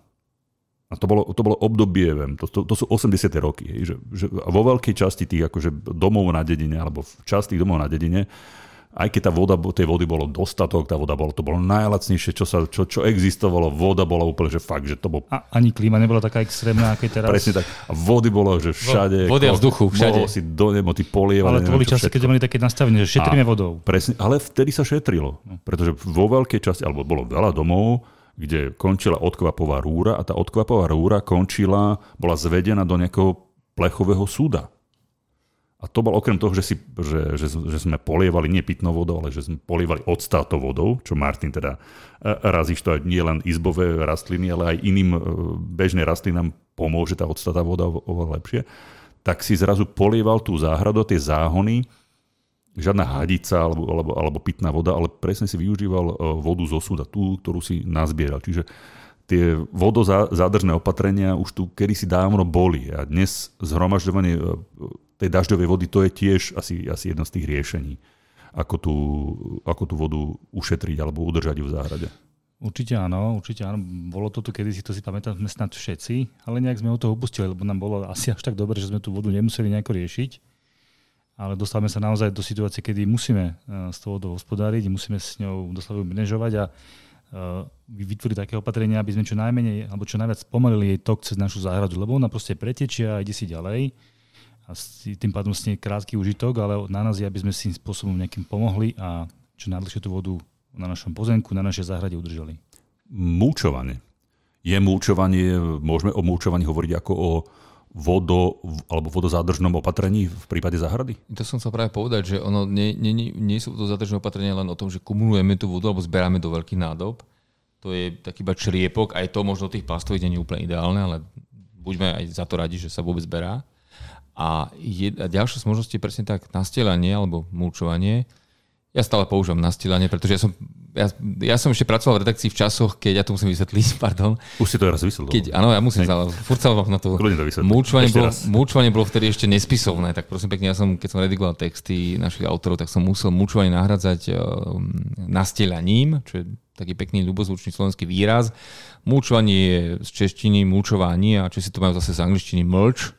a to bolo, to bolo obdobie, viem, to, to, to sú 80. roky, že, že vo veľkej časti tých akože domov na dedine, alebo v časti domov na dedine, aj keď tá voda, tej vody bolo dostatok, tá voda bolo, to bolo najlacnejšie, čo, sa, čo, čo existovalo, voda bola úplne, že fakt, že to bolo... A ani klíma nebola taká extrémna, aké teraz. Presne tak. A vody bolo, že všade. Vody a vzduchu, všade. Mohol si do nebo, ty polievali. Ale to boli časy, keď mali také nastavenie, že šetríme a, vodou. Presne, ale vtedy sa šetrilo. No. Pretože vo veľkej časti, alebo bolo veľa domov, kde končila odkvapová rúra a tá odkvapová rúra končila, bola zvedená do nejakého plechového súda. A to bol okrem toho, že, si, že, že, že sme polievali nie pitnou vodou, ale že sme polievali odstátou vodou, čo Martin teda e, razíš to aj nie len izbové rastliny, ale aj iným e, bežným rastlinám pomôže tá odstátá voda oveľa lepšie, tak si zrazu polieval tú záhradu, tie záhony, žiadna hadica alebo, alebo, alebo pitná voda, ale presne si využíval e, vodu zo súda, tú, ktorú si nazbieral. Čiže tie vodozádržné opatrenia už tu kedysi dávno boli a dnes zhromažďovanie tej dažďovej vody, to je tiež asi, asi jedno z tých riešení, ako tú, ako tú vodu ušetriť alebo udržať ju v záhrade. Určite áno, určite áno. Bolo to tu kedysi, to si pamätám, sme snad všetci, ale nejak sme od toho upustili, lebo nám bolo asi až tak dobre, že sme tú vodu nemuseli nejako riešiť. Ale dostávame sa naozaj do situácie, kedy musíme eh, s tou vodou hospodáriť, musíme s ňou dostavu manažovať a vytvoriť také opatrenia, aby sme čo najmenej alebo čo najviac pomalili jej tok cez našu záhradu, lebo ona proste pretečia a ide si ďalej a tým pádom s krátky užitok, ale na nás je, aby sme si spôsobom nejakým pomohli a čo najdlhšie tú vodu na našom pozemku, na našej záhrade udržali. Múčovanie. Je múčovanie, môžeme o múčovaní hovoriť ako o vodo alebo vodozádržnom opatrení v prípade záhrady? To som chcel práve povedať, že ono nie, nie, nie, sú vodozádržné opatrenia len o tom, že kumulujeme tú vodu alebo zberáme do veľkých nádob. To je taký iba čriepok, aj to možno tých plastových nie je úplne ideálne, ale buďme aj za to radi, že sa vôbec zberá. A, je, a ďalšia z možností je presne tak nastielanie alebo mulčovanie. Ja stále používam nastielanie, pretože ja som, ja, ja som ešte pracoval v redakcii v časoch, keď, ja to musím vysvetliť, pardon. Už si to raz vysvetlil. Keď, áno, ja musím, ale furt sa na to. to mulčovanie, bolo, mulčovanie bolo vtedy ešte nespisovné, tak prosím pekne, ja som, keď som redigoval texty našich autorov, tak som musel mulčovanie nahradzať uh, nastielaním, čo je taký pekný ľubozvučný slovenský výraz. Mulčovanie je z češtiny mulčovanie a čo si to majú zase z angličtiny mlč,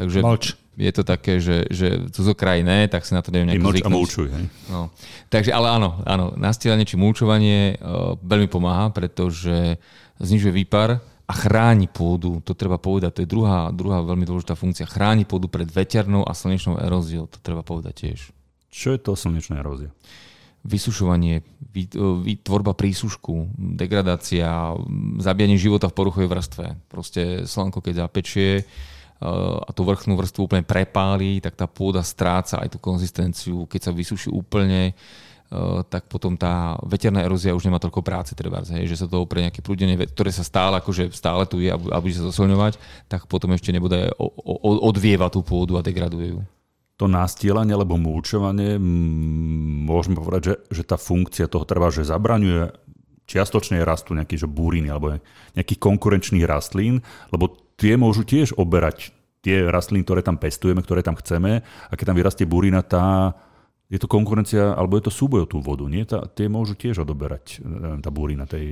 Takže Moč. Je to také, že, že cudzokrajné, tak si na to neviem nejako zvyknúť. a mulčuj, hej? No. Takže, ale áno, áno, nastielanie či mulčovanie uh, veľmi pomáha, pretože znižuje výpar a chráni pôdu. To treba povedať, to je druhá, druhá veľmi dôležitá funkcia. Chráni pôdu pred veternou a slnečnou eróziou, to treba povedať tiež. Čo je to slnečná erózia? vysušovanie, tvorba prísušku, degradácia, zabíjanie života v poruchovej vrstve. Proste slnko, keď zapečie, a tú vrchnú vrstvu úplne prepáli, tak tá pôda stráca aj tú konzistenciu. Keď sa vysuší úplne, tak potom tá veterná erózia už nemá toľko práce, treba, že sa to pre nejaké prúdenie, ktoré sa stále, akože stále tu je a bude sa zosilňovať, tak potom ešte nebude odvieva tú pôdu a degraduje ju. To nastielanie alebo múčovanie, môžeme povedať, že, že tá funkcia toho trvá, že zabraňuje čiastočne rastu nejakých že búriny alebo nejakých konkurenčných rastlín, lebo tie môžu tiež oberať tie rastliny, ktoré tam pestujeme, ktoré tam chceme a keď tam vyrastie burina, tá, je to konkurencia, alebo je to súboj o tú vodu, nie? Tá, tie môžu tiež odoberať, tá burina tej,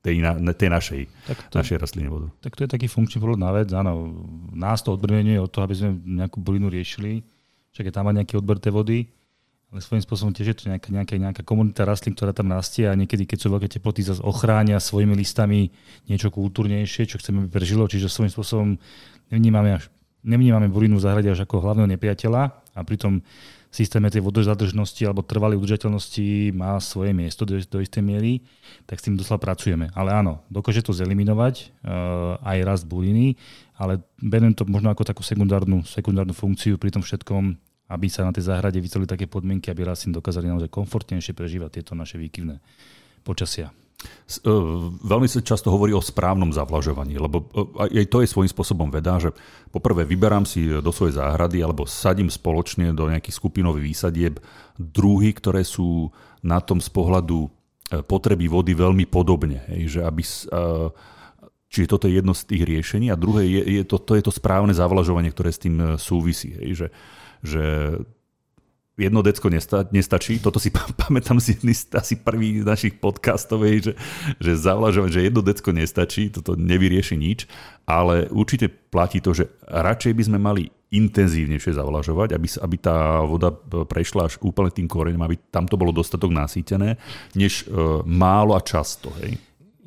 tej, na, tej našej, Tak to, našej rastline vodu. tak to je taký funkčný pohľad na vec. Áno, nás to odbrmenuje od toho, aby sme nejakú bylinu riešili. Však je tam aj nejaký odber tej vody. Ale svojím spôsobom tiež je to nejaká, nejaká, nejaká komunita rastlín, ktorá tam rastie a niekedy, keď sú veľké teploty, zase ochránia svojimi listami niečo kultúrnejšie, čo chceme, aby prežilo. Čiže svojím spôsobom nevnímame, až, nevnímame bylinu v záhrade až ako hlavného nepriateľa a pritom v systéme tej vodozadržnosti alebo trvalej udržateľnosti má svoje miesto do, do istej miery, tak s tým doslova pracujeme. Ale áno, dokáže to zeliminovať uh, aj rast byliny, ale beriem to možno ako takú sekundárnu, sekundárnu funkciu pri tom všetkom, aby sa na tej záhrade vytvorili také podmienky, aby rastliny dokázali naozaj komfortnejšie prežívať tieto naše výkyvné počasia. E, Veľmi sa často hovorí o správnom zavlažovaní, lebo e, aj to je svojím spôsobom veda, že poprvé vyberám si do svojej záhrady alebo sadím spoločne do nejakých skupinových výsadieb druhy, ktoré sú na tom z pohľadu e, potreby vody veľmi podobne. Hej, že aby, čiže toto je jedno z tých riešení a druhé je, je to, to je to správne zavlažovanie, ktoré s tým súvisí. Hej, že, že jedno decko nesta, nestačí. Toto si pam- pamätám z jedný z asi prvých našich podcastov, hej, že, že zavlažovať, že jedno decko nestačí, toto nevyrieši nič, ale určite platí to, že radšej by sme mali intenzívnejšie zavlažovať, aby, aby tá voda prešla až úplne tým koreňom, aby tam to bolo dostatok nasýtené, než uh, málo a často. Hej.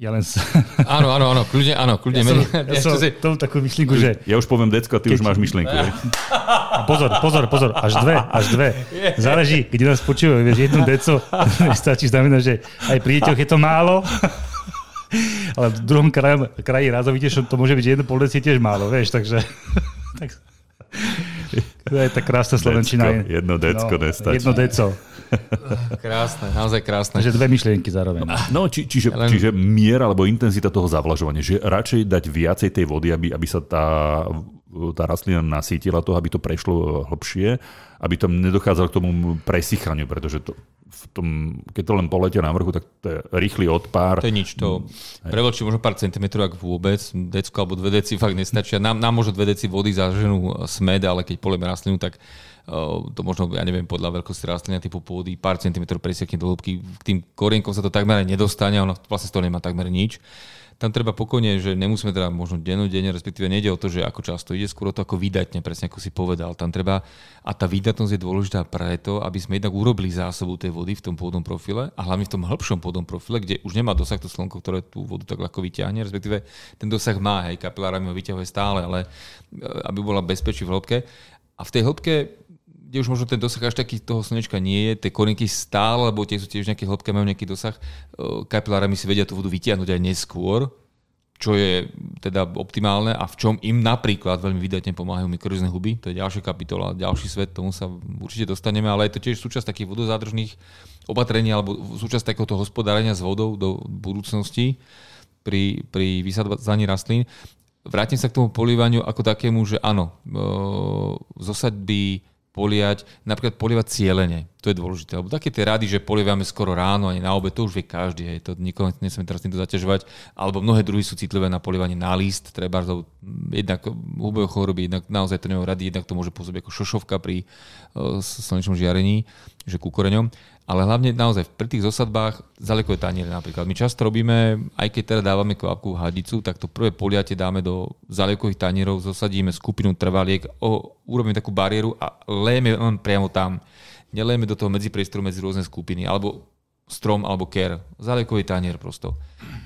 Ja len sa, Áno, áno, áno, kľudne, áno, kľudne. ja som, ja som si- tomu takú myšlienku, že Ja už poviem decko ty už máš myšlienku. Hej. A pozor, pozor, pozor, až dve, až dve. Záleží, kde nás počúvajú, vieš, jednu deco stačí znamená, že aj pri deťoch je to málo, ale v druhom kraji, kraji razovite to môže byť, že jedno pol je tiež málo, vieš, takže... tak, to je tá krásna slovenčina. Decko, jedno decko nestačí. Jedno deco, Krásne, naozaj krásne. takže dve myšlienky zároveň. No, či, čiže, Len- čiže miera alebo intenzita toho zavlažovania, že radšej dať viacej tej vody, aby, aby sa tá, tá rastlina nasítila to, aby to prešlo hlbšie, aby tam nedochádzalo k tomu presychaniu, pretože to, v tom, keď to len poletia na vrchu, tak to je rýchly odpár. To je nič, to prevočí možno pár centimetrov, ak vôbec, decko alebo dve deci fakt nestačia. Nám, nám možno dve deci vody zaženú smed, ale keď polieme rastlinu, tak to možno, ja neviem, podľa veľkosti rastliny a typu pôdy, pár centimetrov presiekne do hĺbky. K tým korienkom sa to takmer nedostane, ono vlastne z toho nemá takmer nič. Tam treba pokojne, že nemusíme teda možno dennodenne, respektíve nejde o to, že ako často ide, skôr o to, ako vydatne, presne ako si povedal. Tam treba, a tá výdatnosť je dôležitá preto, aby sme jednak urobili zásobu tej vody v tom pôdnom profile a hlavne v tom hĺbšom pôdnom profile, kde už nemá dosah to slnko, ktoré tú vodu tak ľahko vyťahne, respektíve ten dosah má, hej, kapilárami ho vyťahuje stále, ale e, aby bola bezpečí v hĺbke. A v tej hĺbke kde už možno ten dosah až taký toho slnečka nie je, tie korinky stále, lebo tie sú tiež nejaké hĺbke, majú nejaký dosah, e, kapilárami si vedia tú vodu vytiahnuť aj neskôr, čo je teda optimálne a v čom im napríklad veľmi vydatne pomáhajú mikrorizné huby. To je ďalšia kapitola, ďalší svet, tomu sa určite dostaneme, ale je to tiež súčasť takých vodozádržných opatrení alebo súčasť takéhoto hospodárenia s vodou do budúcnosti pri, pri vysadzaní rastlín. Vrátim sa k tomu polívaniu ako takému, že áno, e, zosadby poliať, napríklad polievať cieľene. To je dôležité. Lebo také tie rady, že polievame skoro ráno, ani na obed, to už vie každý. Hej. To nikoho nesme teraz týmto zaťažovať. Alebo mnohé druhy sú citlivé na polievanie na list, treba jednak hubové choroby, jednak naozaj to nemajú rady, jednak to môže pôsobiť ako šošovka pri uh, slnečnom žiarení, že ku koreňom. Ale hlavne naozaj pri tých zosadbách zalekové taniere napríklad. My často robíme, aj keď teda dávame kvapku hadicu, tak to prvé poliate dáme do zaliekových tanierov, zosadíme skupinu trvaliek, o, urobíme takú bariéru a lejeme len priamo tam. Nelejeme do toho medzipriestoru medzi rôzne skupiny, alebo strom, alebo ker. Zaliekový tanier prosto.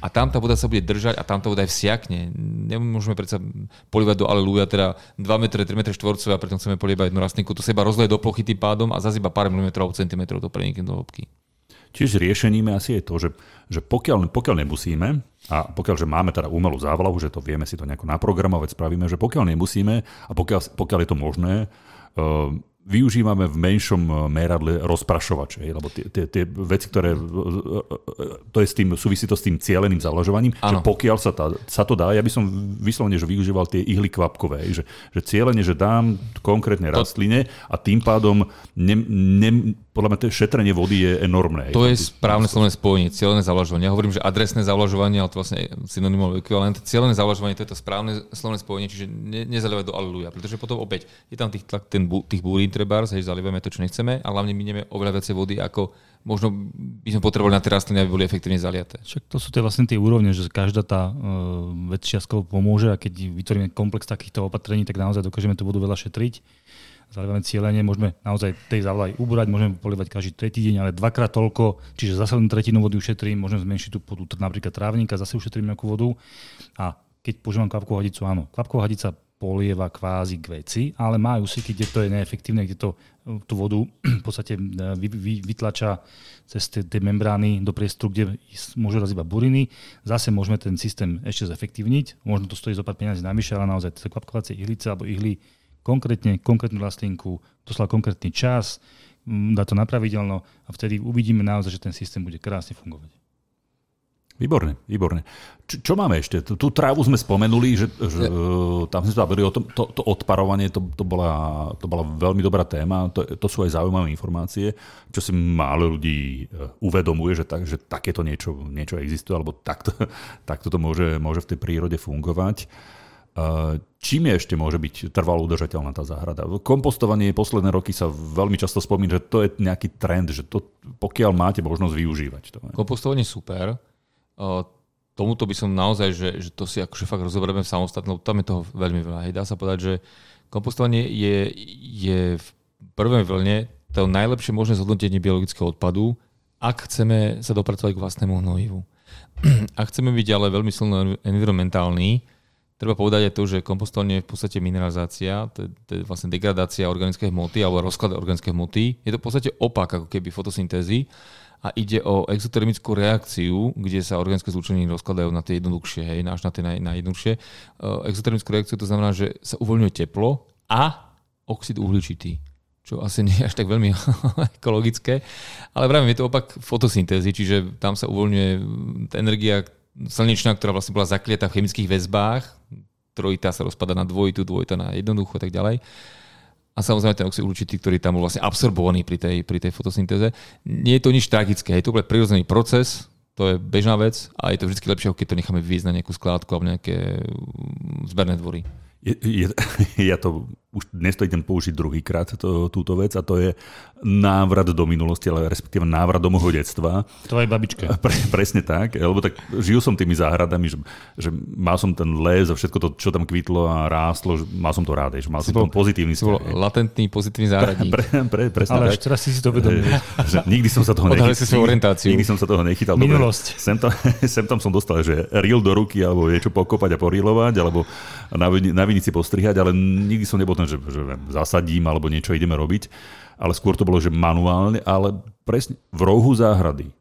A tam tá voda sa bude držať a tam tá voda aj vsiakne. Nemôžeme predsa polívať do aleluja, teda 2 m, 3 m štvorcové a preto chceme polievať jednu rastlinku. To sa iba rozleje do plochy tým pádom a zase pár milimetrov, centimetrov to prenikne do hĺbky. Čiže riešením asi je to, že, že pokiaľ, pokiaľ nemusíme, a pokiaľ že máme teda umelú závlahu, že to vieme si to nejako naprogramovať, spravíme, že pokiaľ nemusíme a pokiaľ, pokiaľ je to možné, uh, využívame v menšom eh, meradle rozprašovače, lebo tie, tie, tie veci, ktoré, to je s tým, súvisí to s tým cieleným zavlažovaním, že Áno. pokiaľ sa, tá, sa to dá, ja by som vyslovene, že využíval tie ihly kvapkové, že, že cieľene, že dám konkrétne rastline a tým pádom ne, ne, podľa mňa to šetrenie vody je enormné. To je správne slovné spojenie, cieľené zavlažovanie. Ja hovorím, že adresné zavlažovanie, ale to vlastne synonymov ekvivalent. Cieľené zavlažovanie to je to správne slovné spojenie, čiže ne, nezalievať do aleluja, pretože potom opäť je tam tých, ten, tých búrín treba, hej, zalievame to, čo nechceme a hlavne minieme oveľa viacej vody, ako možno by sme potrebovali na tie rastliny, aby boli efektívne zaliaté. Však to sú tie vlastne tie úrovne, že každá tá uh, vec čiastkovo pomôže a keď vytvoríme komplex takýchto opatrení, tak naozaj dokážeme tú vodu veľa šetriť zalievame cieľenie, môžeme naozaj tej závlaj ubrať, môžeme polievať každý tretí deň, ale dvakrát toľko, čiže zase len tretinu vody ušetrím, môžem zmenšiť tú podu, napríklad trávnika, zase ušetrím nejakú vodu. A keď používam kvapkovú hadicu, áno, kvapková hadica polieva kvázi k veci, ale má úseky, kde to je neefektívne, kde to tú vodu v podstate e, vy, vy, vytlača cez tie, tie membrány do priestoru, kde môžu raz iba buriny. Zase môžeme ten systém ešte zefektívniť. Možno to stojí zo pár peniazí navyše, ale naozaj tie kvapkovacie ihlice alebo ihly konkrétne konkrétnu rastlinku, doslova konkrétny čas, dá to na pravidelno a vtedy uvidíme naozaj, že ten systém bude krásne fungovať. Výborne, výborne. Čo, čo máme ešte? Tú, tú trávu sme spomenuli, že, že ja. tam sme sa bavili o tom, to, to odparovanie, to, to, bola, to bola veľmi dobrá téma, to, to sú aj zaujímavé informácie, čo si málo ľudí e, uvedomuje, že, tak, že takéto niečo, niečo existuje, alebo takto, takto to môže, môže v tej prírode fungovať. Čím je ešte môže byť trvalo udržateľná tá záhrada? Kompostovanie posledné roky sa veľmi často spomína, že to je nejaký trend, že to, pokiaľ máte možnosť využívať. To je. Kompostovanie super. Tomuto by som naozaj, že, že to si akože fakt rozoberieme v samostatnom, tam je toho veľmi veľa. Dá sa povedať, že kompostovanie je, je v prvej vlne to najlepšie možné zhodnotenie biologického odpadu, ak chceme sa dopracovať k vlastnému hnojivu. Ak chceme byť ale veľmi silno environmentálny, Treba povedať aj to, že kompostovanie je v podstate mineralizácia, to je, to je vlastne degradácia organickej hmoty alebo rozklad organickej hmoty. Je to v podstate opak ako keby fotosyntézy a ide o exotermickú reakciu, kde sa organické zlúčeniny rozkladajú na tie jednoduchšie, hej, až na tie naj, najjednoduchšie. Uh, exotermickú reakciu to znamená, že sa uvoľňuje teplo a oxid uhličitý čo asi nie je až tak veľmi ekologické. Ale práve je to opak fotosyntézy, čiže tam sa uvoľňuje energia, slnečná, ktorá vlastne bola zakliatá v chemických väzbách, trojitá sa rozpada na dvojitú, dvojitá na jednoducho a tak ďalej. A samozrejme ten oxid uhličitý, ktorý tam bol vlastne absorbovaný pri tej, pri tej fotosyntéze. Nie je to nič tragické, je to úplne prirodzený proces, to je bežná vec a je to vždy lepšie, keď to necháme vyvísť na nejakú skládku alebo nejaké zberné dvory. Je, je, ja to už dnes to idem použiť druhýkrát, to, túto vec, a to je návrat do minulosti, ale respektíve návrat do môjho detstva. Tvojej babičke. Pre, presne tak, lebo tak žil som tými záhradami, že, že mal som ten les a všetko to, čo tam kvitlo a rástlo, že mal som to rád, že mal si som bol, pozitívny bol latentný pozitívny záhradník. Pre, pre, pre, presne ale tak. teraz si si to uvedomil. Že nikdy som sa toho nechytal. orientáciu. Nikdy som sa toho nechytal. Minulosť. Sem tam, sem tam som dostal, že ril do ruky, alebo niečo pokopať a porilovať, alebo na, na vinici postrihať, ale nikdy som nebol ten, že, že zasadím alebo niečo ideme robiť, ale skôr to bolo, že manuálne, ale presne v rohu záhrady,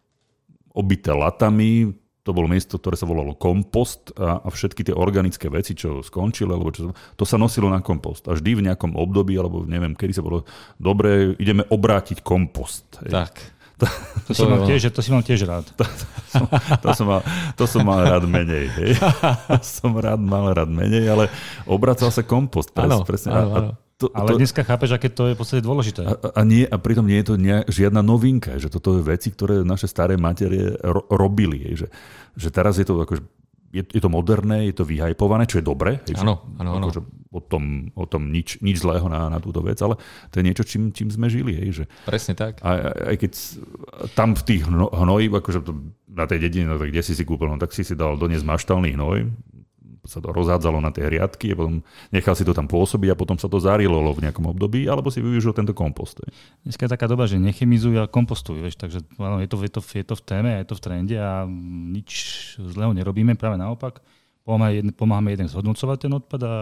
obité latami, to bolo miesto, ktoré sa volalo kompost a, a všetky tie organické veci, čo skončili, alebo čo, to sa nosilo na kompost. A vždy v nejakom období, alebo neviem, kedy sa bolo dobre, ideme obrátiť kompost. Tak. To, to, si mal tiež, to si mal tiež rád. To, to, som, to, som mal, to som mal rád menej. Hej. som rád mal rád menej, ale obracal sa kompost. Pres, áno, presne. Áno, áno. To, Ale to, dneska chápeš, aké to je v podstate dôležité. A, a, nie, a pritom nie je to nie, žiadna novinka, že toto je veci, ktoré naše staré materie ro, robili. Že, že teraz je to akože, je, je to moderné, je to vyhajpované, čo je dobre. Áno, áno, áno. Akože o tom, o tom nič, nič zlého na, na túto vec, ale to je niečo, čím, čím sme žili. Hej, že, Presne tak. A, aj keď tam v tých hnojiv, akože to, na tej dedine, no, tak kde si si kúpil, no, tak si si dal doniesť maštálny hnoj, sa to rozhádzalo na tie riadky, a potom nechal si to tam pôsobiť a potom sa to zarilolo v nejakom období, alebo si využil tento kompost. Dneska je taká doba, že nechemizujú a kompostujú, vieš, takže áno, je, to, je, to, je to v téme, je to v trende a nič zlého nerobíme, práve naopak. Pomáhame, pomáhame jeden zhodnocovať ten odpad a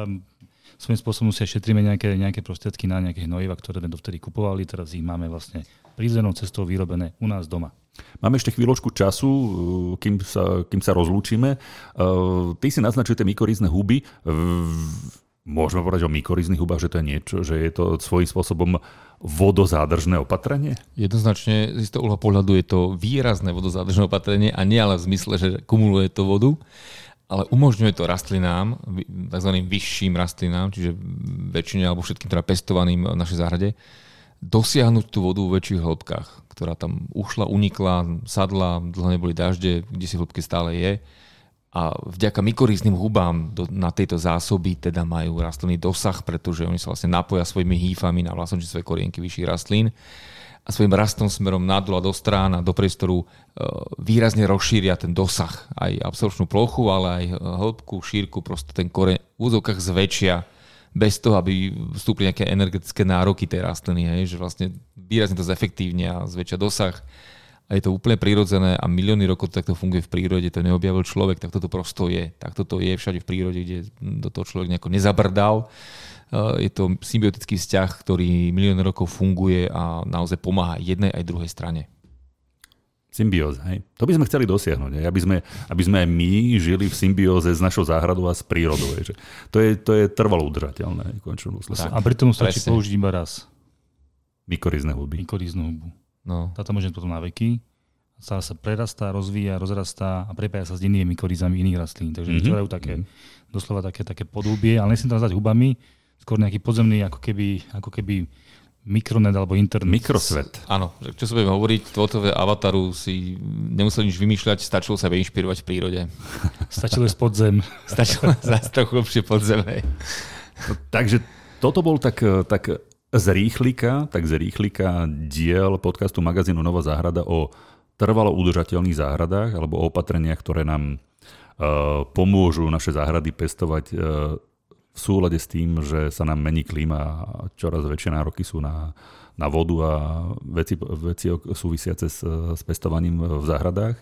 svojím spôsobom si šetríme nejaké, nejaké prostriedky na nejaké hnojiva, ktoré sme dovtedy kupovali, teraz ich máme vlastne prírodzenou cestou vyrobené u nás doma. Máme ešte chvíľočku času, uh, kým sa, kým sa rozlúčime. Uh, ty si naznačujete mykorizné huby. Môžeme povedať o mykorizných hubách, že to je niečo, že je to svojím spôsobom vodozádržné opatrenie? Jednoznačne z toho uhla pohľadu je to výrazné vodozádržné opatrenie a nie ale v zmysle, že kumuluje to vodu, ale umožňuje to rastlinám, tzv. vyšším rastlinám, čiže väčšine alebo všetkým teda pestovaným v našej záhrade, dosiahnuť tú vodu vo väčších hĺbkach, ktorá tam ušla, unikla, sadla, dlho neboli dažde, kde si hĺbke stále je. A vďaka mykorízným hubám do, na tejto zásoby teda majú rastliny dosah, pretože oni sa vlastne napoja svojimi hýfami na vlastnočistvé korienky vyšších rastlín a svojim rastom smerom nadol a do strán a do priestoru e, výrazne rozšíria ten dosah, aj absorpčnú plochu, ale aj hĺbku, šírku, proste ten koreň v úzovkách zväčšia bez toho, aby vstúpli nejaké energetické nároky tej rastliny, hej, že vlastne výrazne to zefektívne a zväčšia dosah. A je to úplne prirodzené a milióny rokov to takto funguje v prírode, to neobjavil človek, tak toto prosto je. Tak toto je všade v prírode, kde do toho človek nejako nezabrdal. Je to symbiotický vzťah, ktorý milióny rokov funguje a naozaj pomáha jednej aj druhej strane. Symbióza, hej. To by sme chceli dosiahnuť, hej. Aby, sme, aby sme aj my žili v symbióze s našou záhradou a s prírodou. Hej. To, je, to je trvalo udržateľné. A pri tom stačí presne. použiť iba raz. Mykorizné huby. Mykorizné hubu. No. Táto môže potom na veky. Stále sa prerastá, rozvíja, rozrastá a prepája sa s inými mykorizami iných rastlín. Takže mm-hmm. vytvárajú také, mm-hmm. doslova také, také podúbie, ale nechcem to nazvať hubami, skôr nejaký podzemný, ako keby, ako keby mikronet alebo internet. Mikrosvet. Áno, čo sa budeme hovoriť, tvojové avataru si nemusel nič vymýšľať, stačilo sa inšpirovať v prírode. Stačilo z podzem. Stačilo zase trochu lepšie podzem. No, takže toto bol tak, tak z rýchlika, tak z rýchlika diel podcastu magazínu Nová záhrada o trvalo udržateľných záhradách alebo o opatreniach, ktoré nám uh, pomôžu naše záhrady pestovať uh, v súlade s tým, že sa nám mení klíma a čoraz väčšie nároky sú na, na vodu a veci, veci súvisiace s, s pestovaním v záhradách.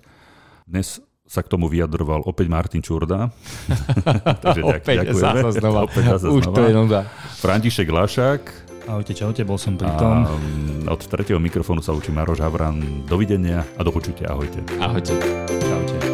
Dnes sa k tomu vyjadroval opäť Martin Čurda. Takže opäť ďakujeme. Zasa znova. opäť zasa Už znova. to je nuda. František Lašák. Ahojte, čaute, bol som pri tom. A mm, od tretieho mikrofónu sa učí Maroš Havran. Dovidenia a do počutia. Ahojte. Ahojte. Čaute.